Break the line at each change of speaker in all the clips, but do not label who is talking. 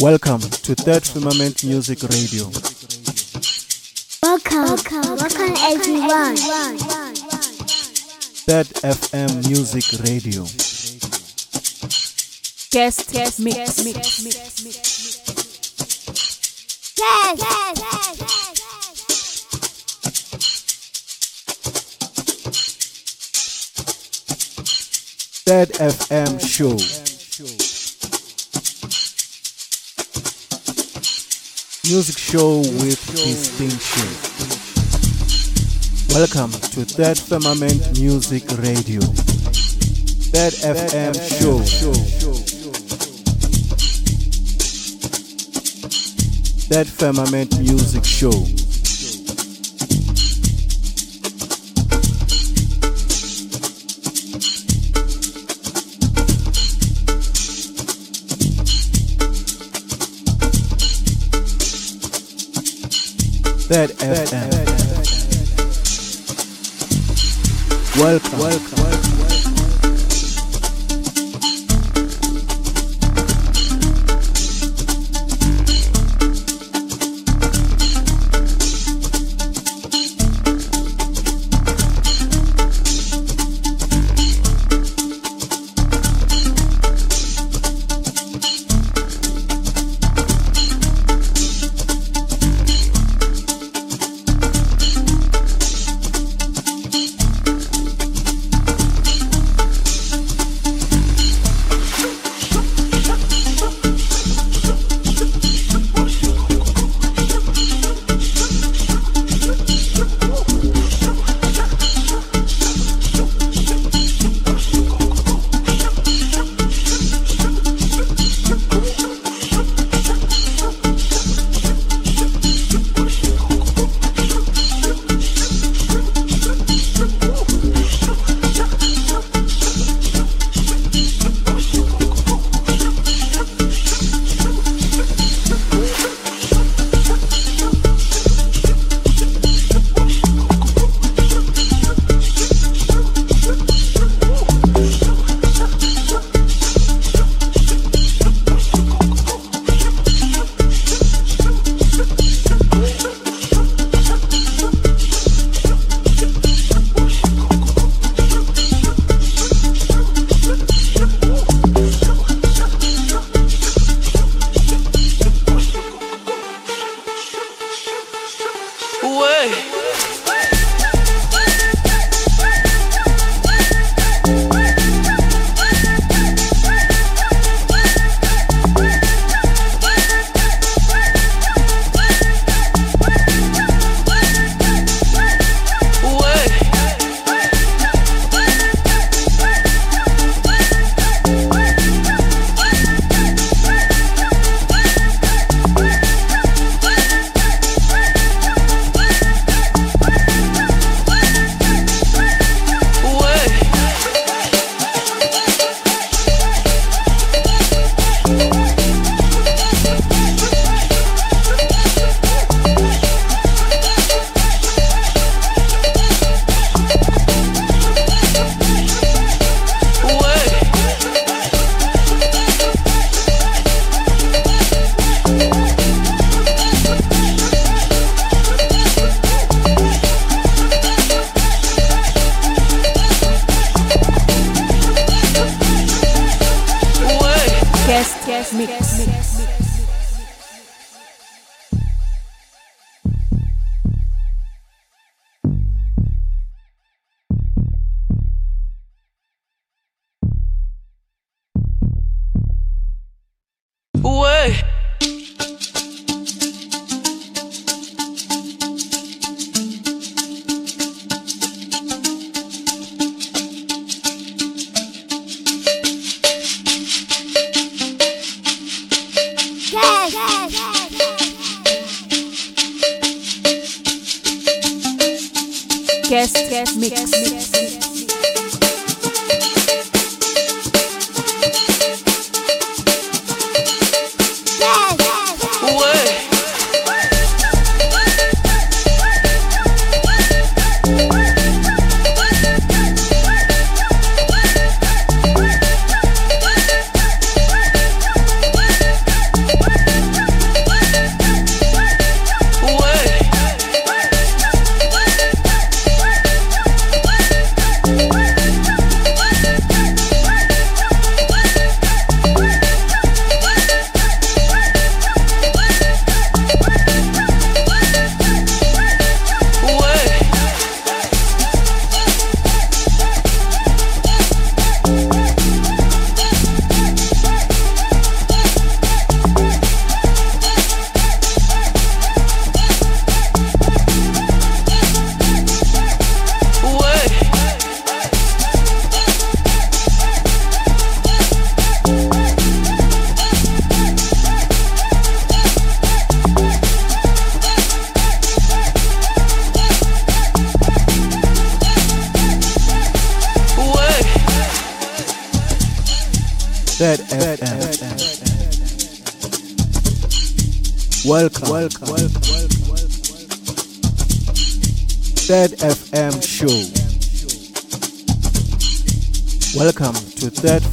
Welcome to Third Firmament Music Radio.
Welcome, welcome, welcome everyone.
Third FM Music Radio.
Guest, guest, mix, mix, mix,
Yes, yes, yes, yes.
Third FM Show. Music show with distinction. Welcome to Third Firmament Music Radio. Third FM Show. Third Firmament Music Show. Third FM. Welcome. Welcome.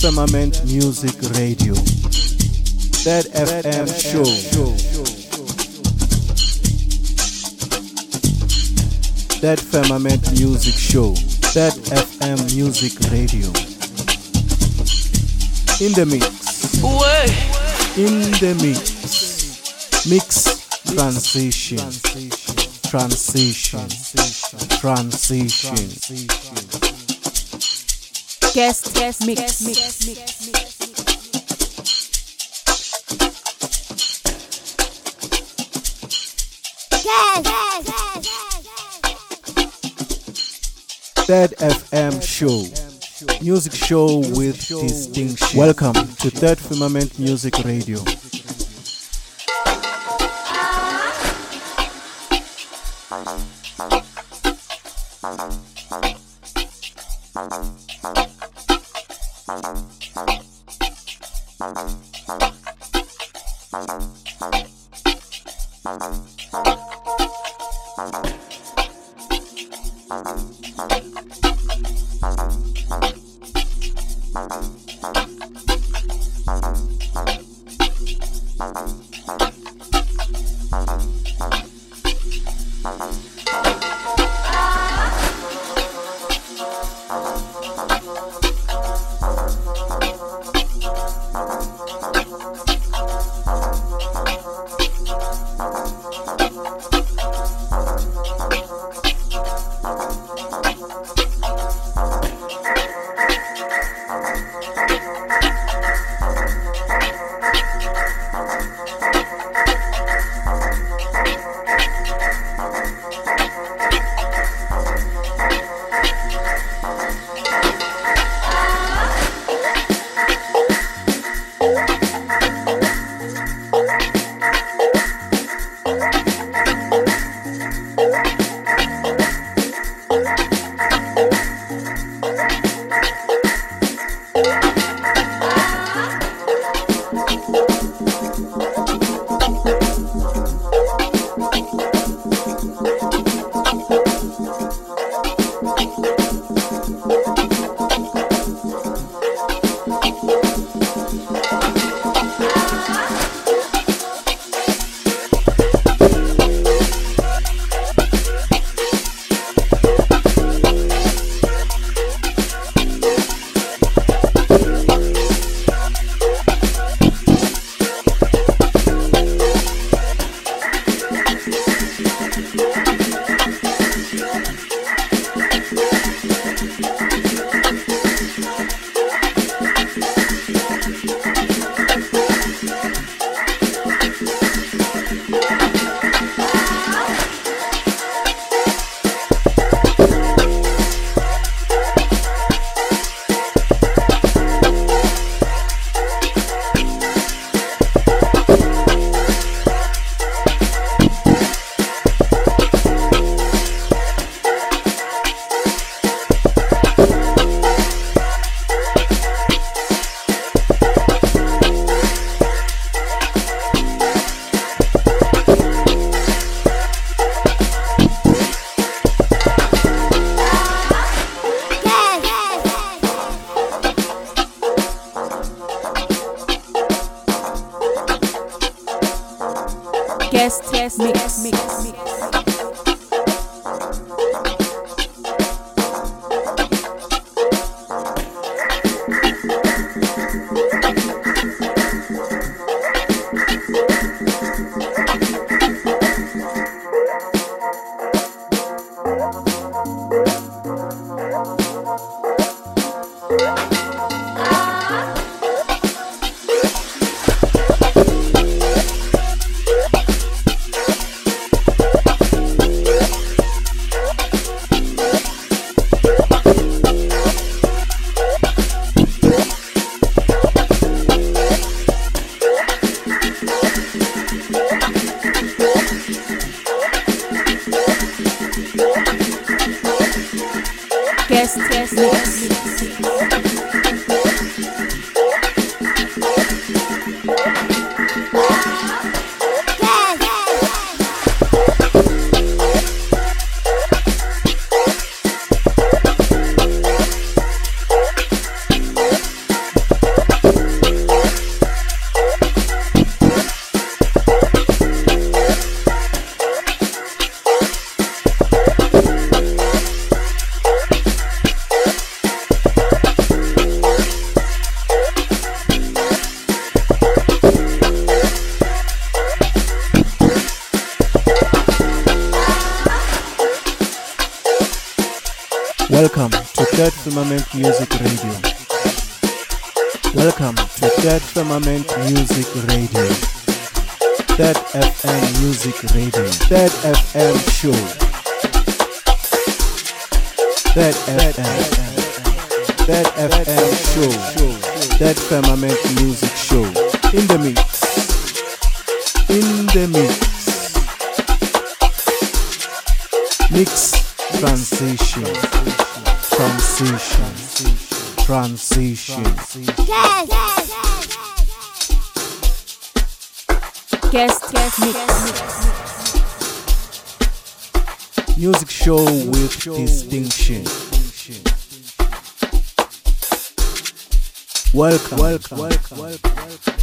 Firmament Music Radio. Third FM show. Third Firmament Music Show. Third FM Music Radio. In the mix. In the mix. Mix transition. transition. Transition. Transition.
Guest guest mix mix guest, mix, guest, mix.
Third FM show. Music show with distinction. Welcome to Third Firmament Music Radio.
Guest
Show. Third FM. Third FM Show. Third Firmament Music Show. In the mix. In the mix. Mix transition. Transition. Transition.
Guest.
Guest guest mix.
Music show with distinction. Welcome. Welcome. Welcome.
Ngiyakutshena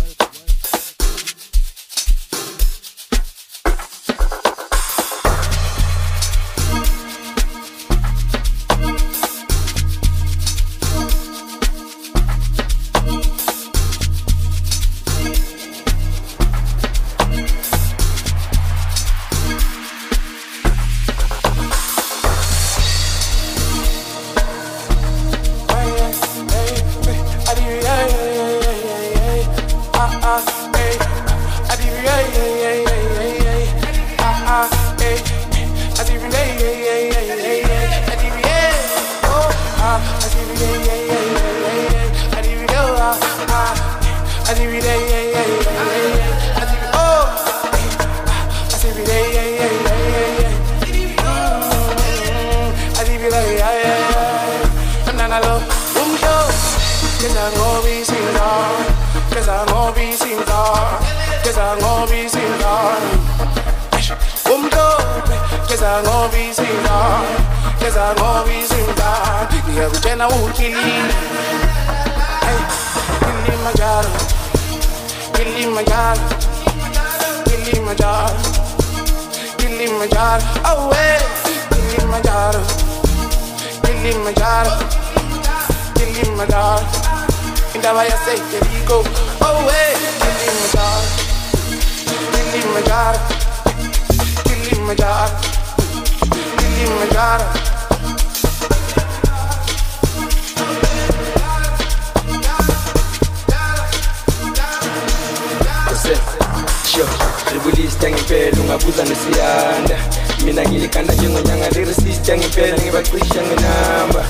sho ribulisita ngempela ungabuza nesiyanda. Mina ngilikanda njengonyanga lirisista ngempela ngibacisha ngenamba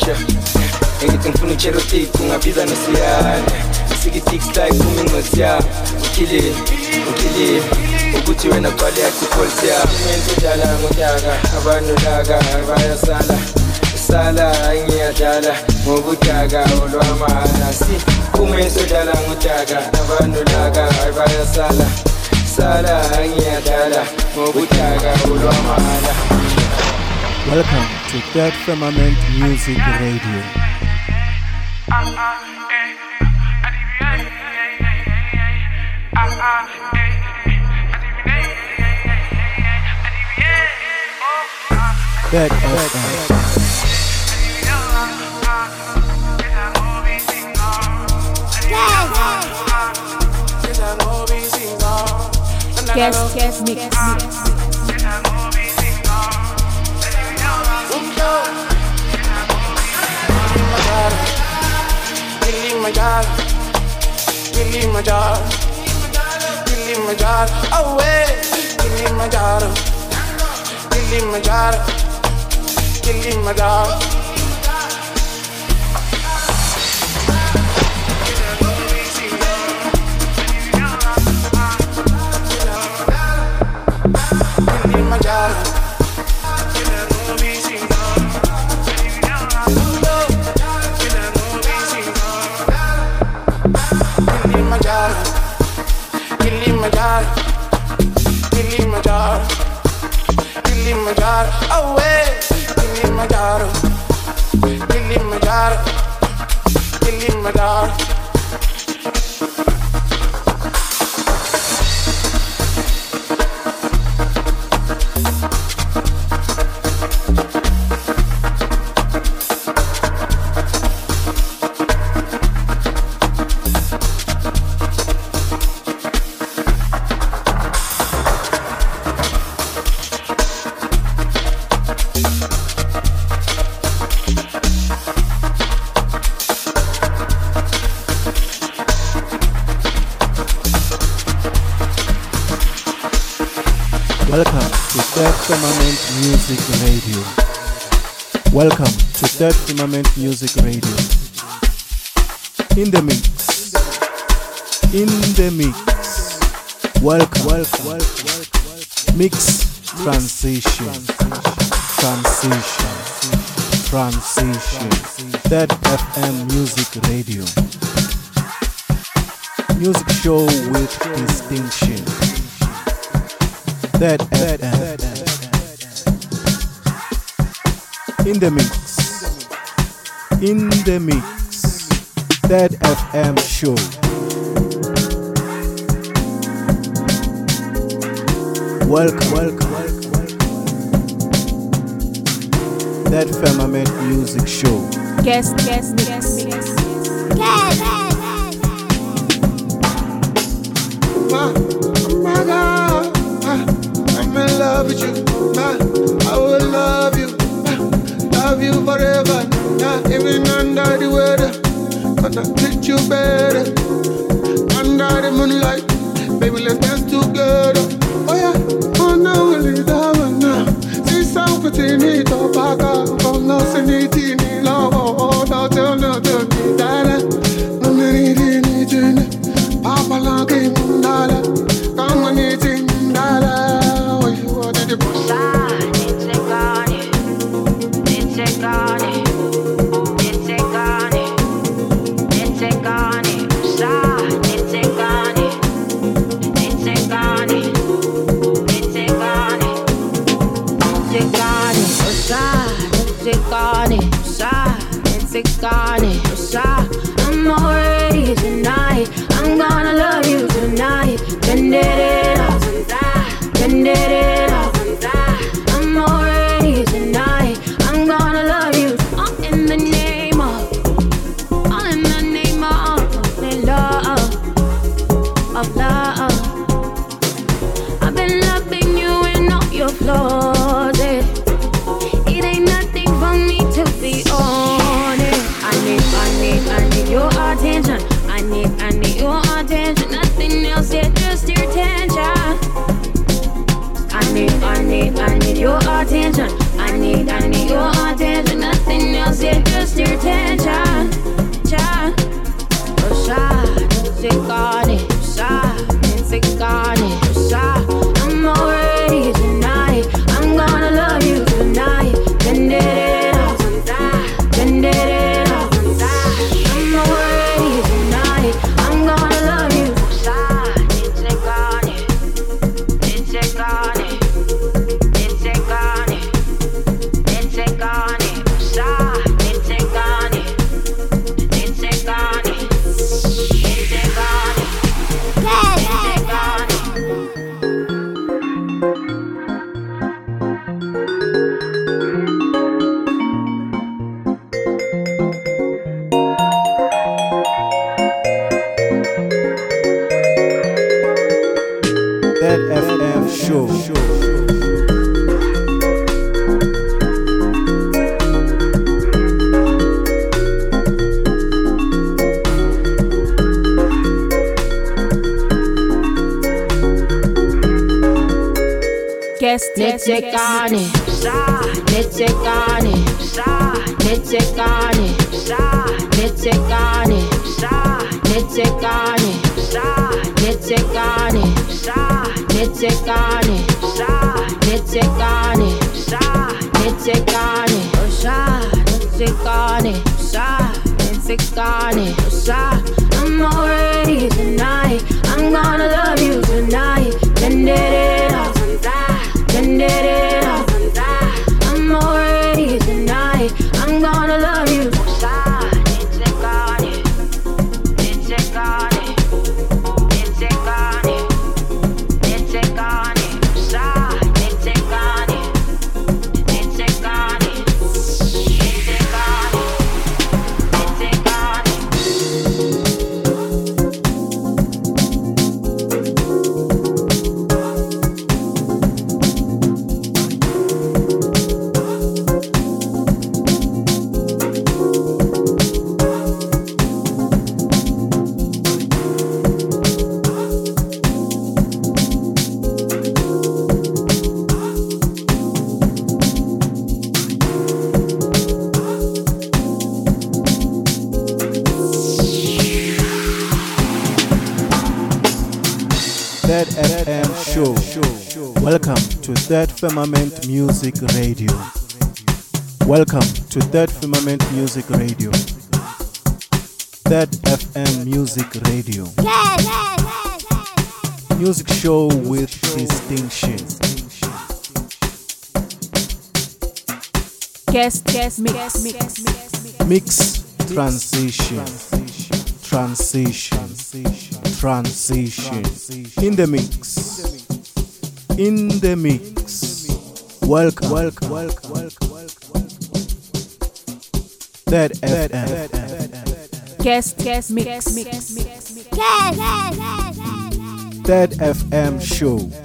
sho engithi ngifuna ucherotik ungabiza nesiyanda. Sikitixlife uma ingcosi yami. Ukhilile ukhilile. Ukuthi wena gcwale yakho ipolisi yami. Mentudala ngonyaka abantu laka bayasala. Sala ngiyadala ngobudaka olwamahhala si sala ngiyadala ngobudaka olwamahhala
Welcome to Third Firmament Music Radio. Third.
Guest guest mix.
Kilimanjaro, Kilimanjaro, Kilimanjaro, oh hey, Kilimanjaro, Kilimanjaro, Kilimanjaro. Kilimanjaro. Kilimanjaro, Kilimanjaro, Kilimanjaro.
Firmament Music Radio. Welcome to Third Firmament Music Radio. In the mix. In the mix. Welcome. Welcome. welcome. Mix transition. Transition. Transition. Third FM Music Radio. Music show with distinction. Third FM. In the mix. In the mix. Third FM show. Welcome, welcome, welcome. Third Firmament Music Show.
Guest, guest, guest, guest.
Ma, my God, ma, I'm in love with you. Ma, I will love you, ma, love you forever. Yeah, even under the weather, gonna treat you better. Under the moonlight, baby, let's dance together. Oh yeah, oh no, one now. See something oh, to back up, oh no, in love, oh, oh no, tell no,
tell I've been loving you and all your flaws. eh. It ain't nothing for me to be on it. I need, I need, I need your attention. I need, I need your attention. Nothing else, yeah, just your attention. I need, I need, I need your attention. I need, I need your attention. Nothing else, yeah, just your attention.
Firmament Music Radio. Welcome to Third Firmament Music Radio. Third FM Music Radio. Music show with distinction.
Guest, guest, mix, mix, mix.
Mix transition. Transition. Transition. In the mix. In the mix. Welcome. Welcome. Welcome. Welcome. welcome. Third FM.
Guest, guest, mix, mix, mix, mix.
Third FM show. Show.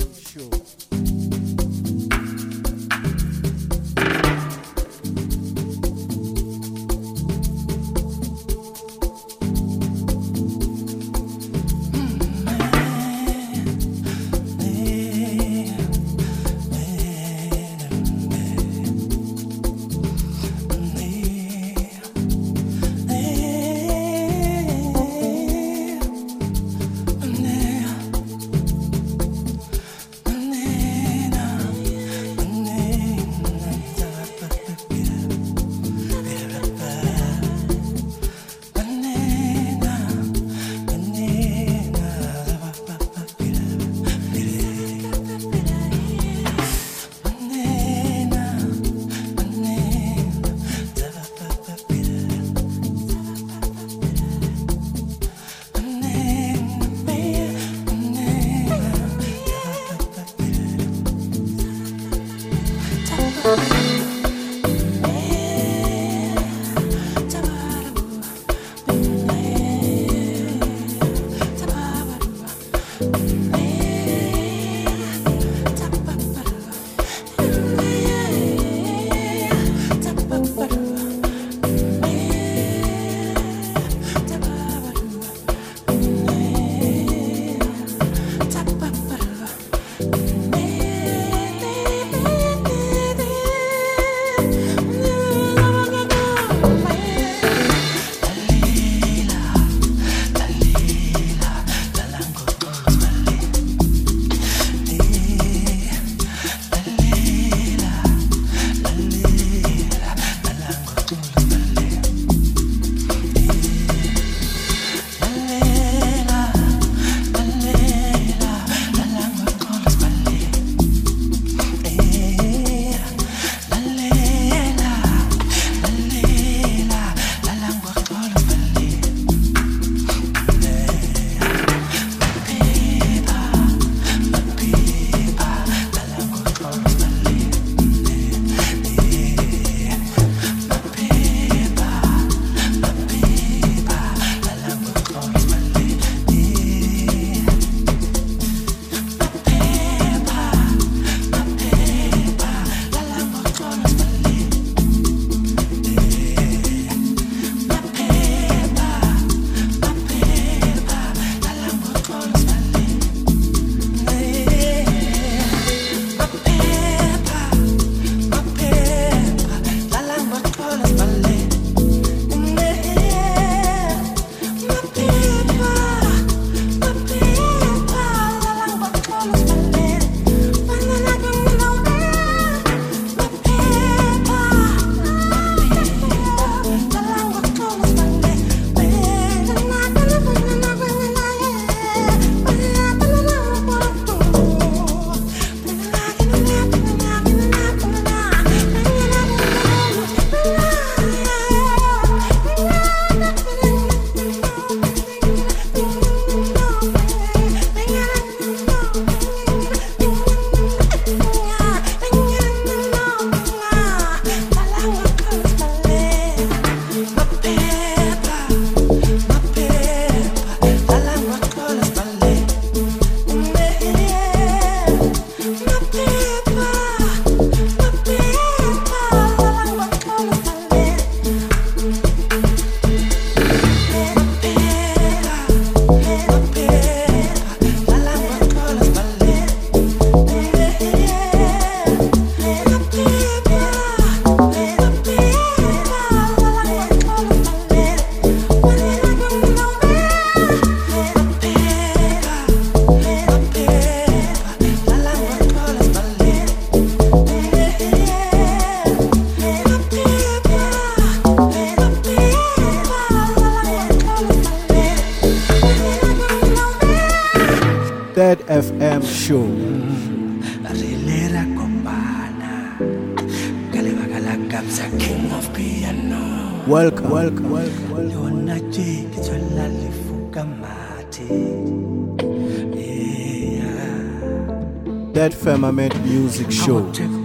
Music Show.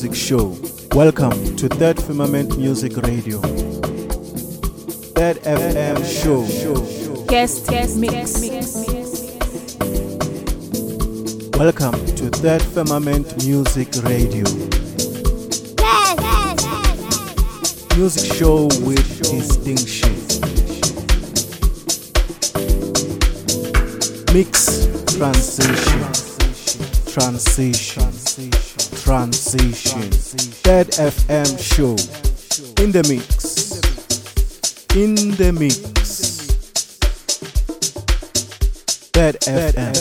Music Show. Welcome to Third Firmament Music Radio. Third FM Show.
Guest, guest, mix.
Welcome to Third Firmament Music Radio. Music show with distinction. Mix transition. Transition. Transition. Third FM show. In the mix. In the mix. Third FM.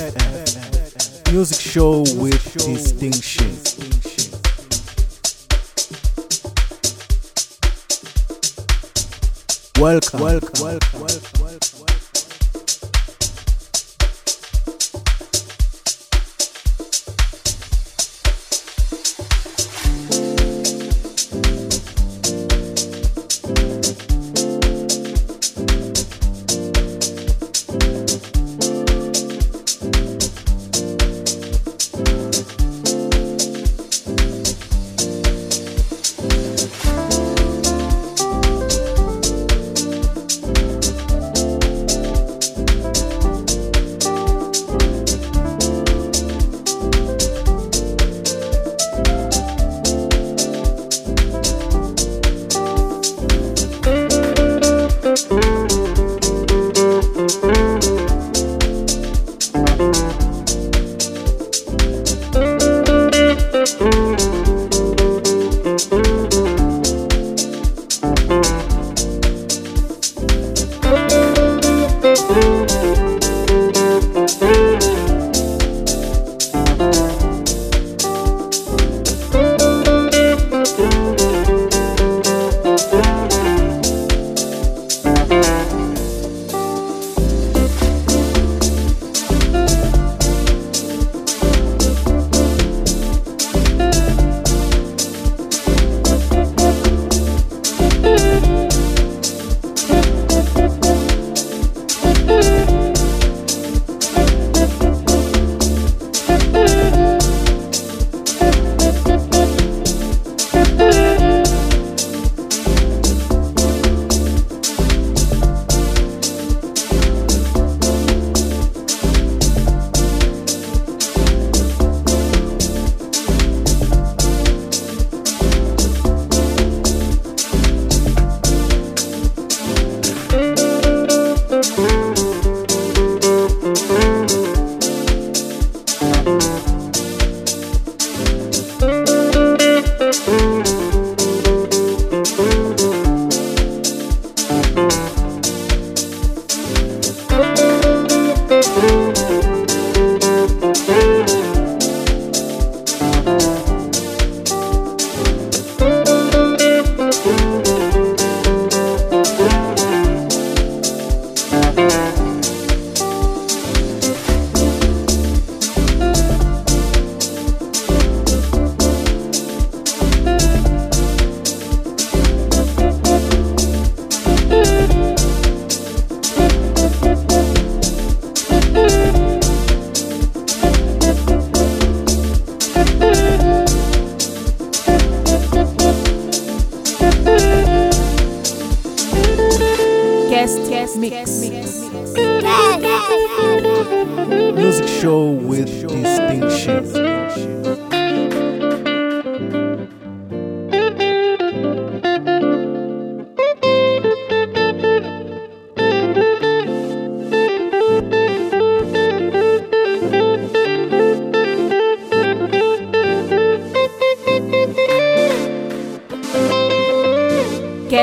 Music show with distinction. Welcome. Welcome. Welcome.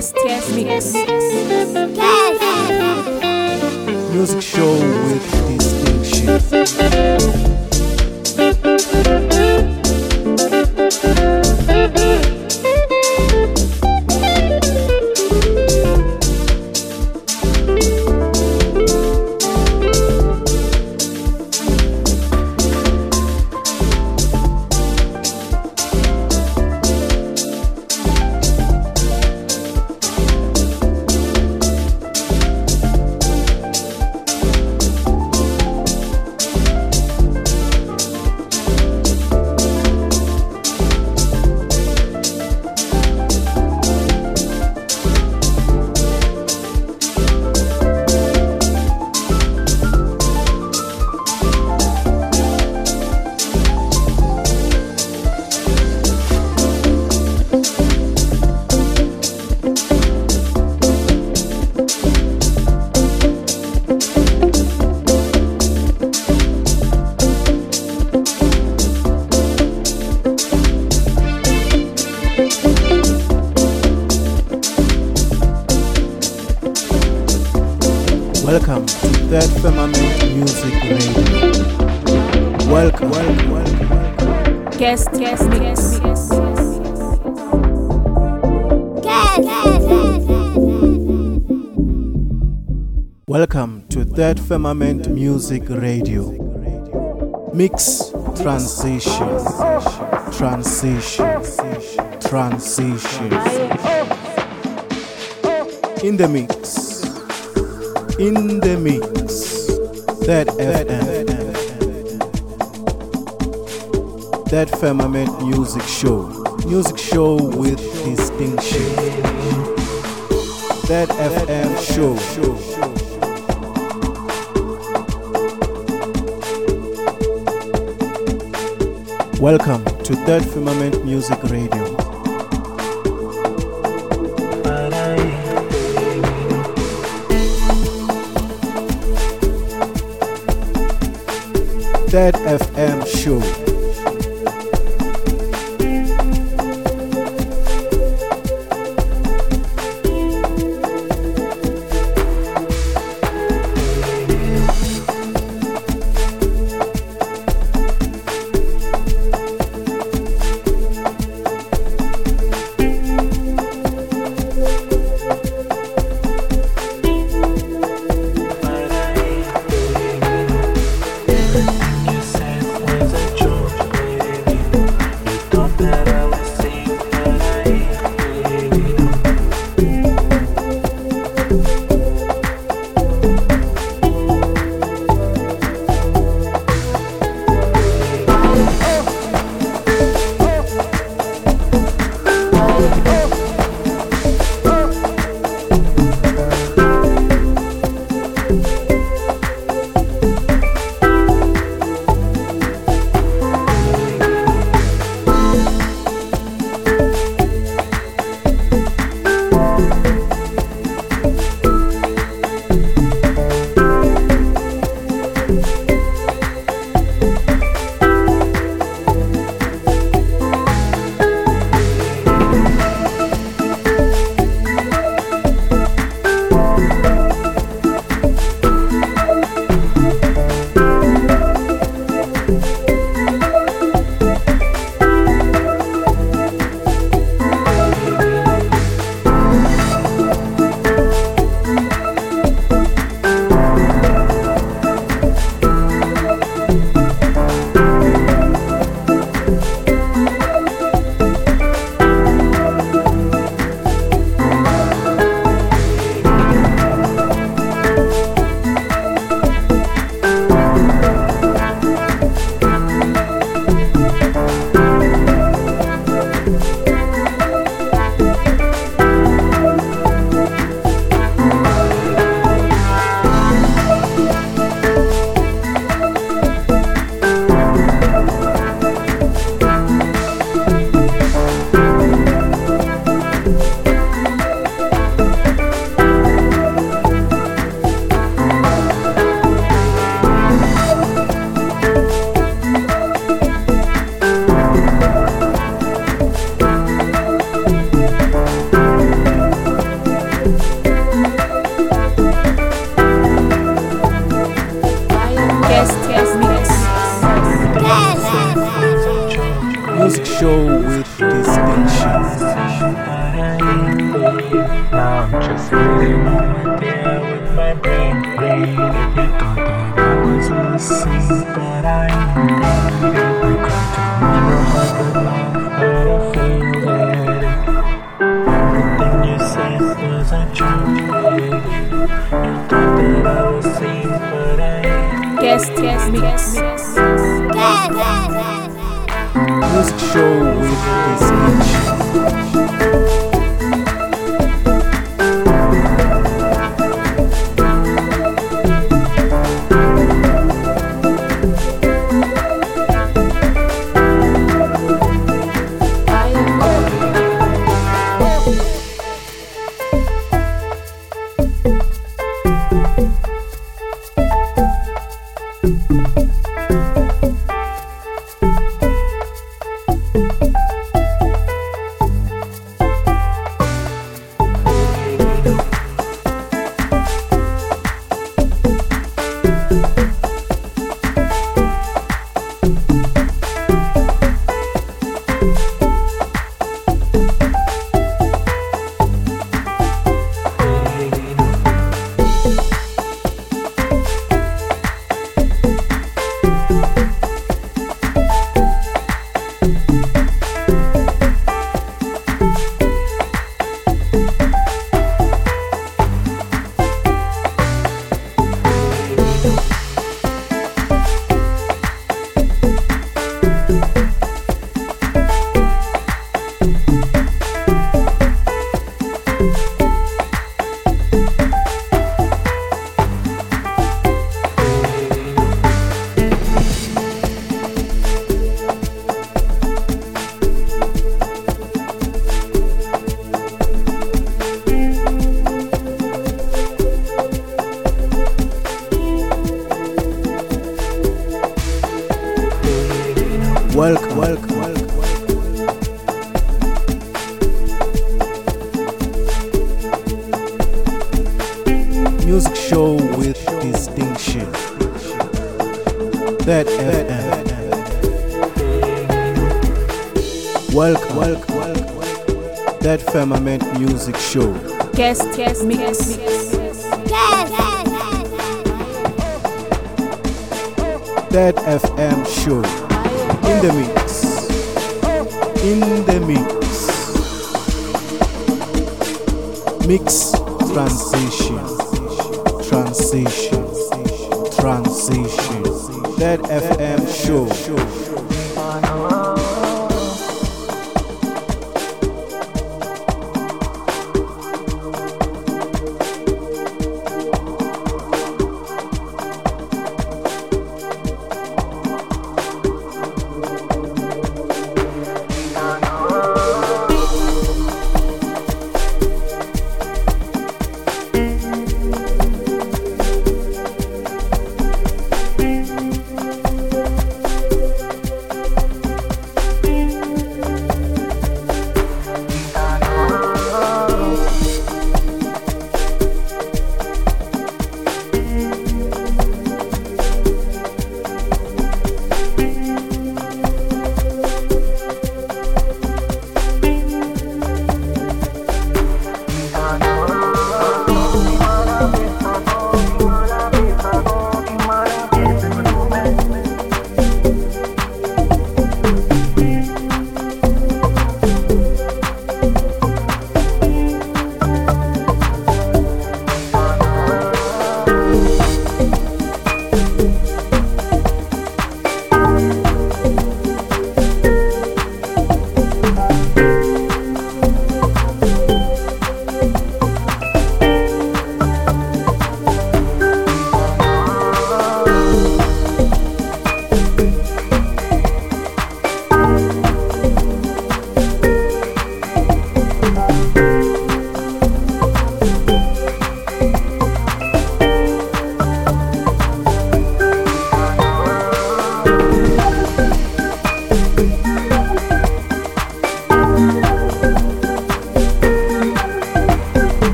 Guest, mix.
Music show with Firmament Music Radio.
Mix
transition, transition, transition. In the mix, in the mix. Third FM, Third Firmament Music Show, music show with distinction. Third FM show. Welcome to Third Firmament Music Radio. Third FM show.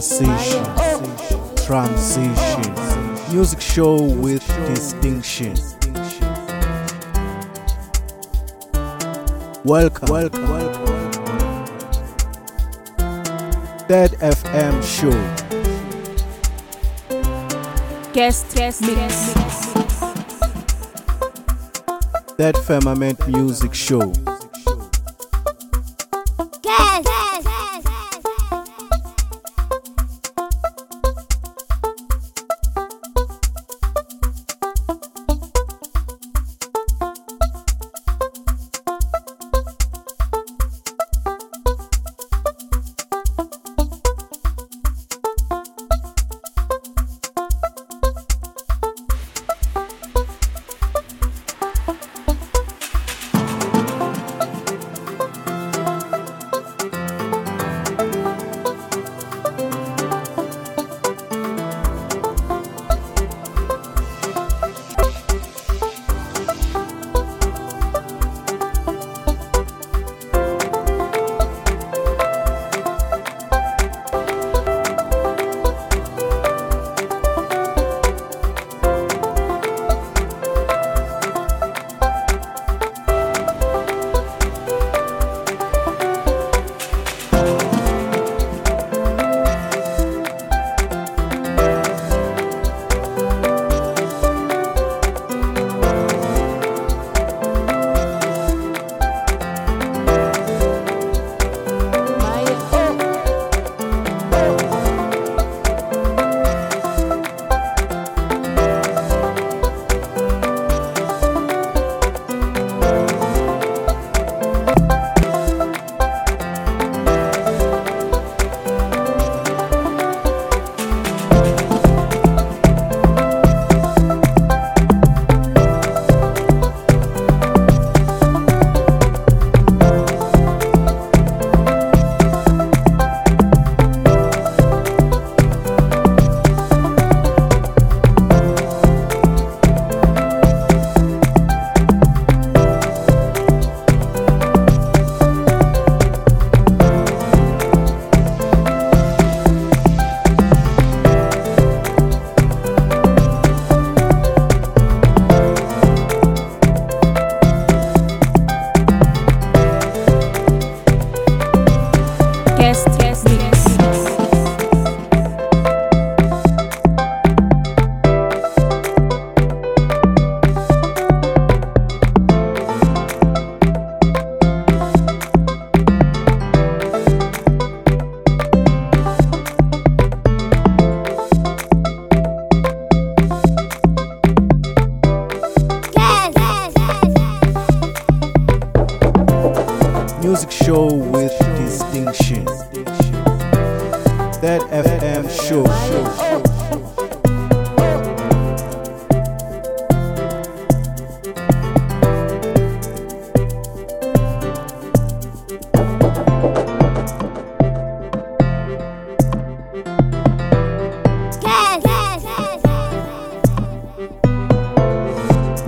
Transition. Transition. Music show with distinction. Welcome. Welcome. Welcome. Third FM show.
Guest guest mix.
Third Firmament Music Show.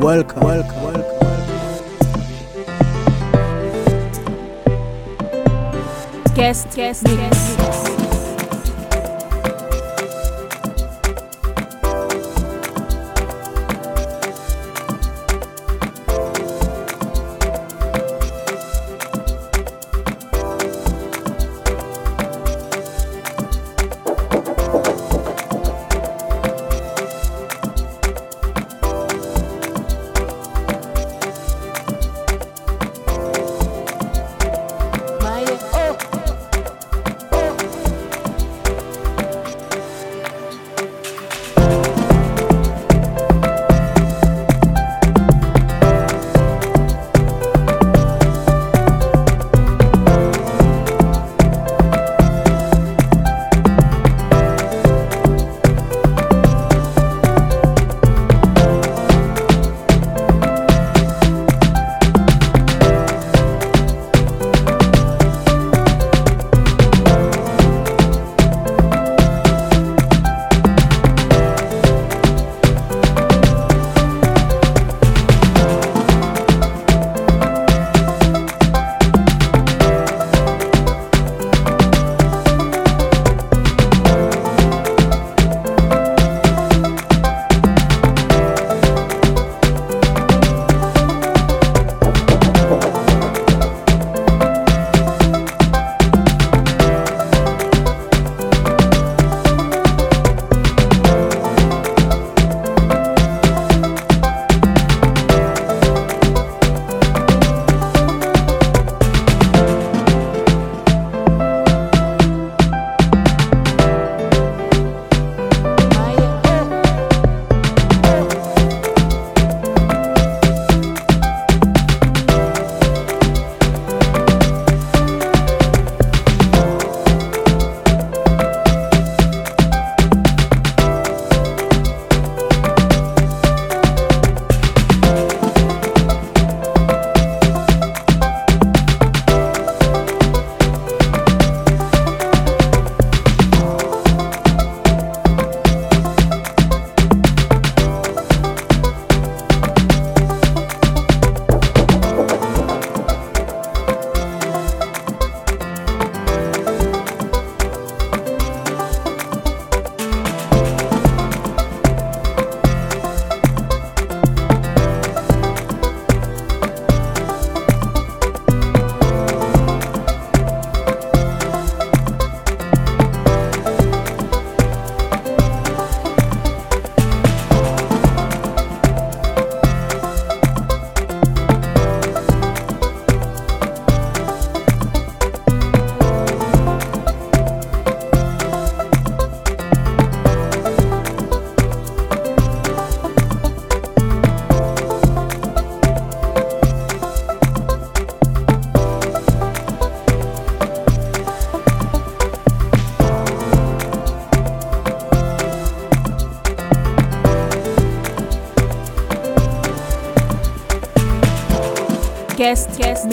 Welcome. Welcome. Welcome.
Guest guest mix.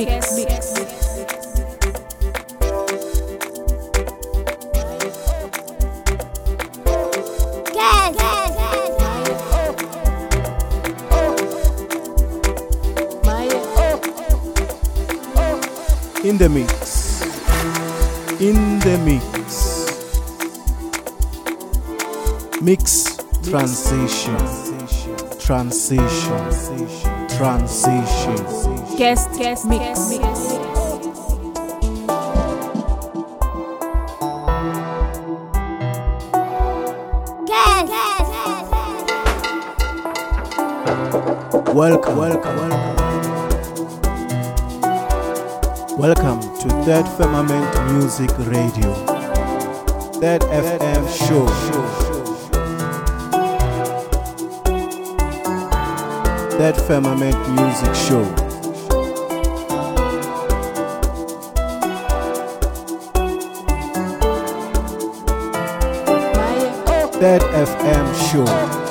Mix, mix.
In the mix. In the mix. Mix transition. Transition. Transition.
Guest, guest, mix, mix.
Welcome, welcome, welcome. Welcome to Third Firmament Music Radio. Third FM show. Third Firmament Music Show. Third FM show.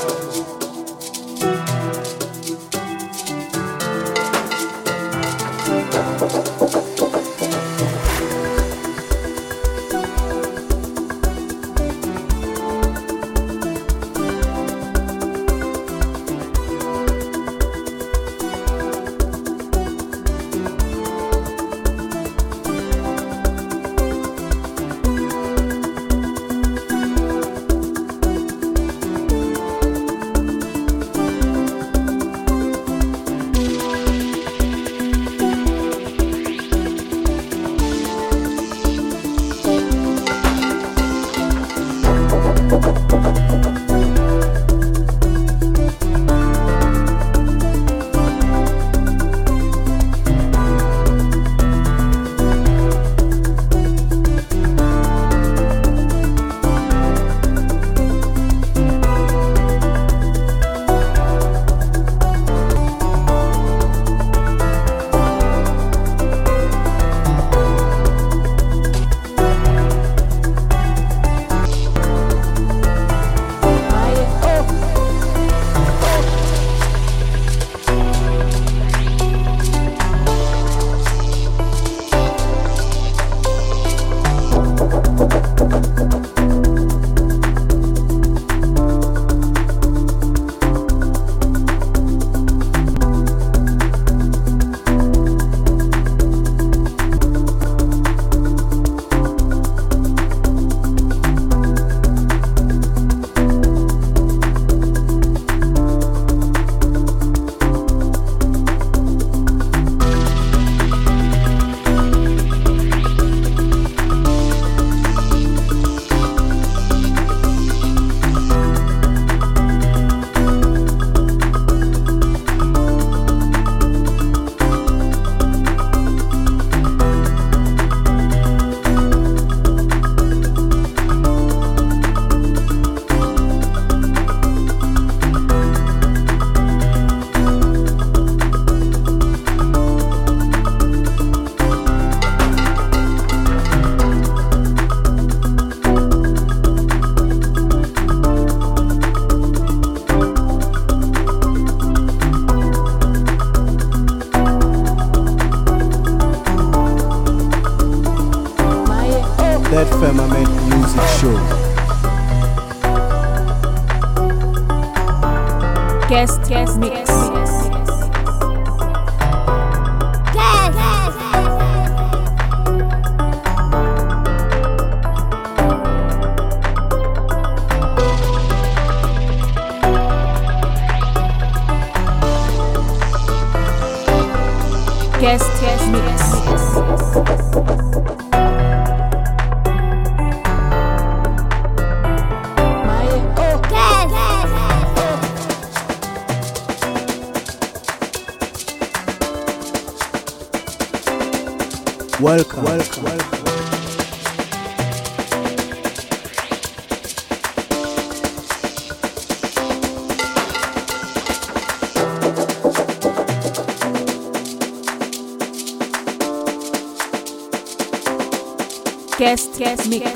Guest, guest,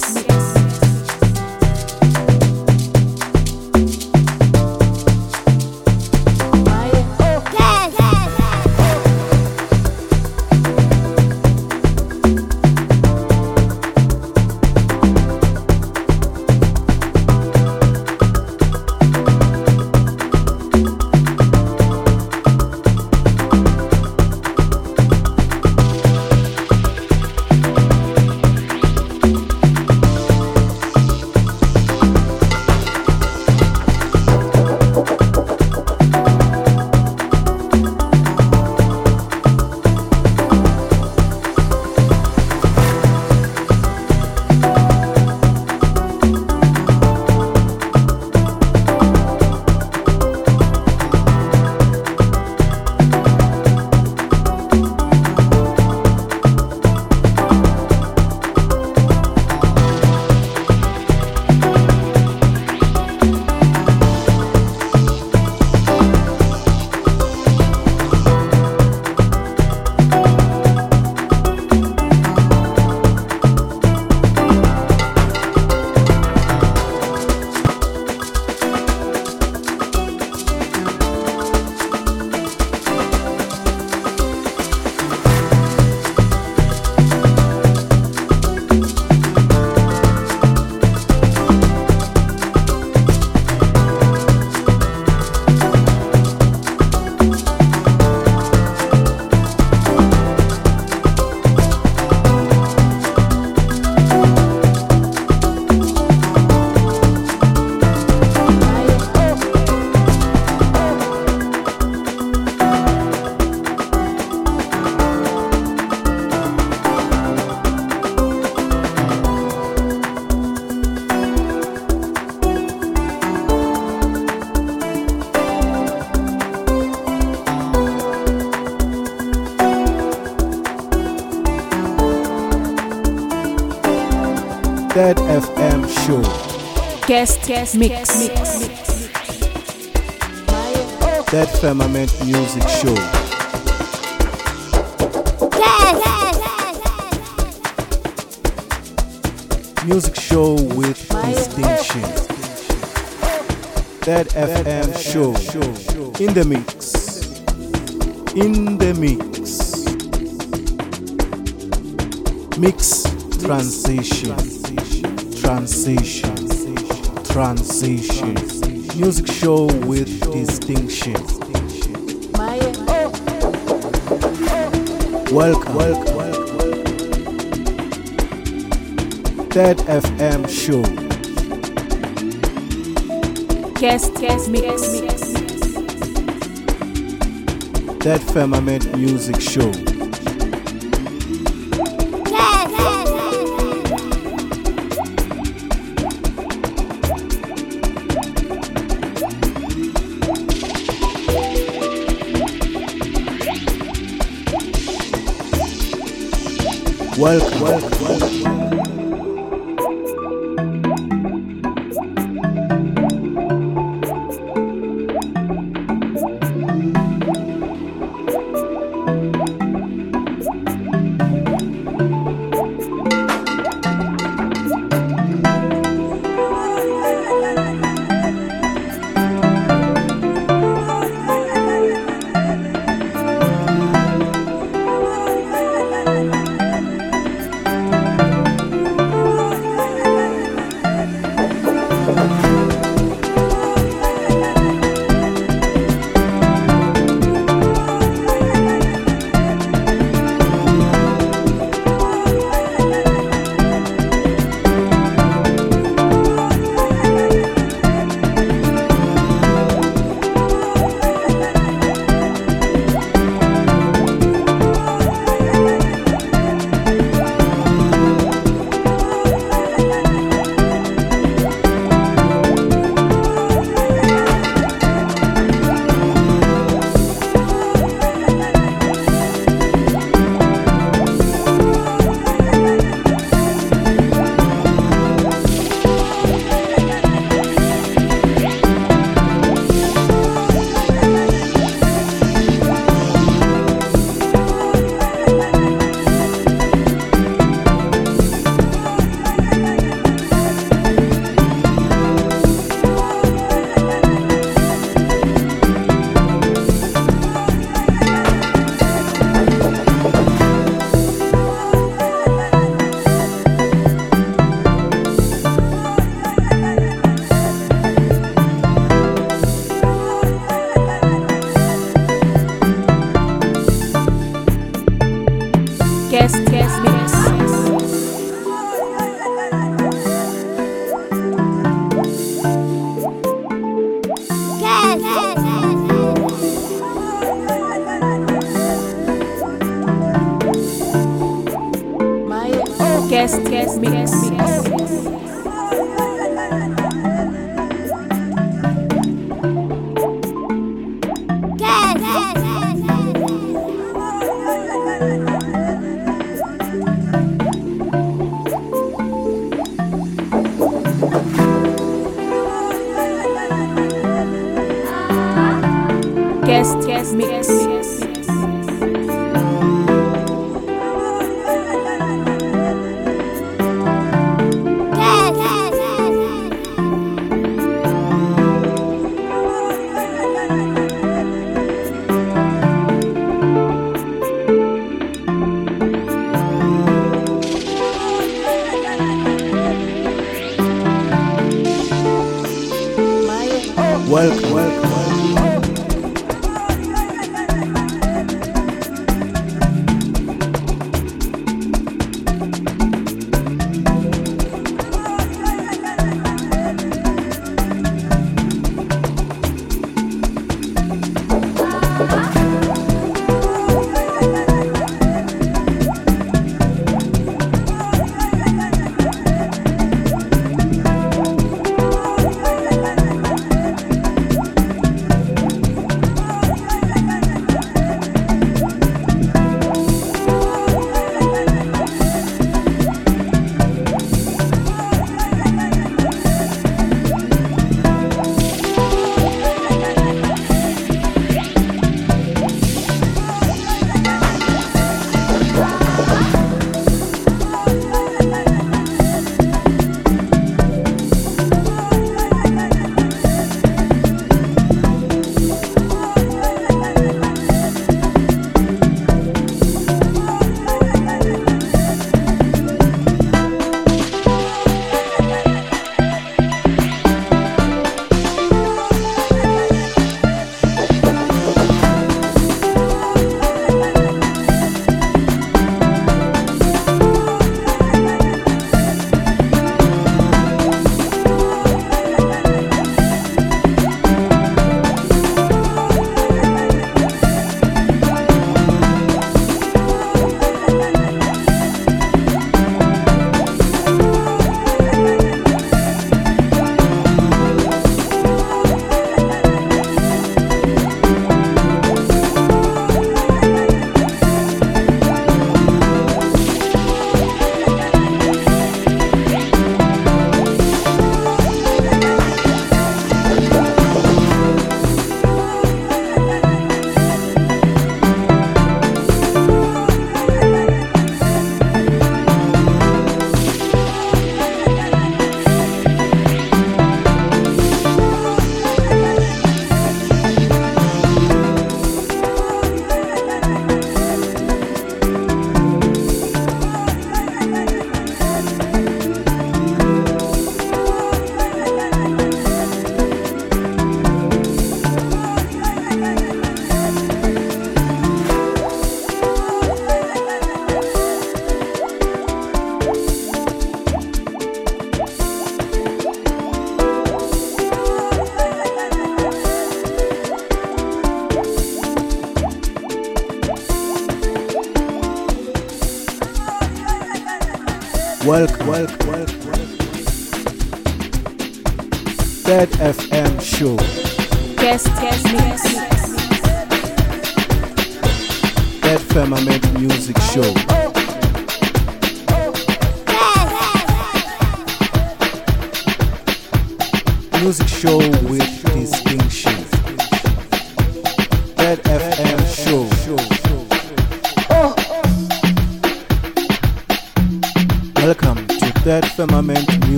Guest guest mix. mix. mix.
Third Firmament Music Show. Yes. Music show with distinction. Third FM show. In the mix. In the mix. Mix transition. Transition. Transition. Music show with distinction. Welcome. Welcome. Third FM show.
Guest guest mix.
Third Firmament Music Show. Welcome. Welcome.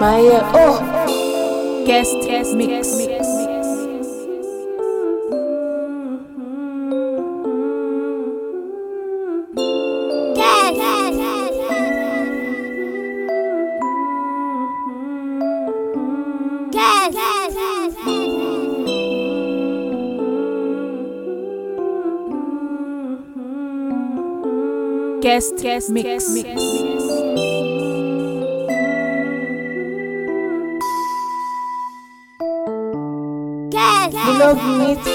Maya, oh,
guest, guest mix. mix. guest, guest mix.
mix. mix.
клубницы.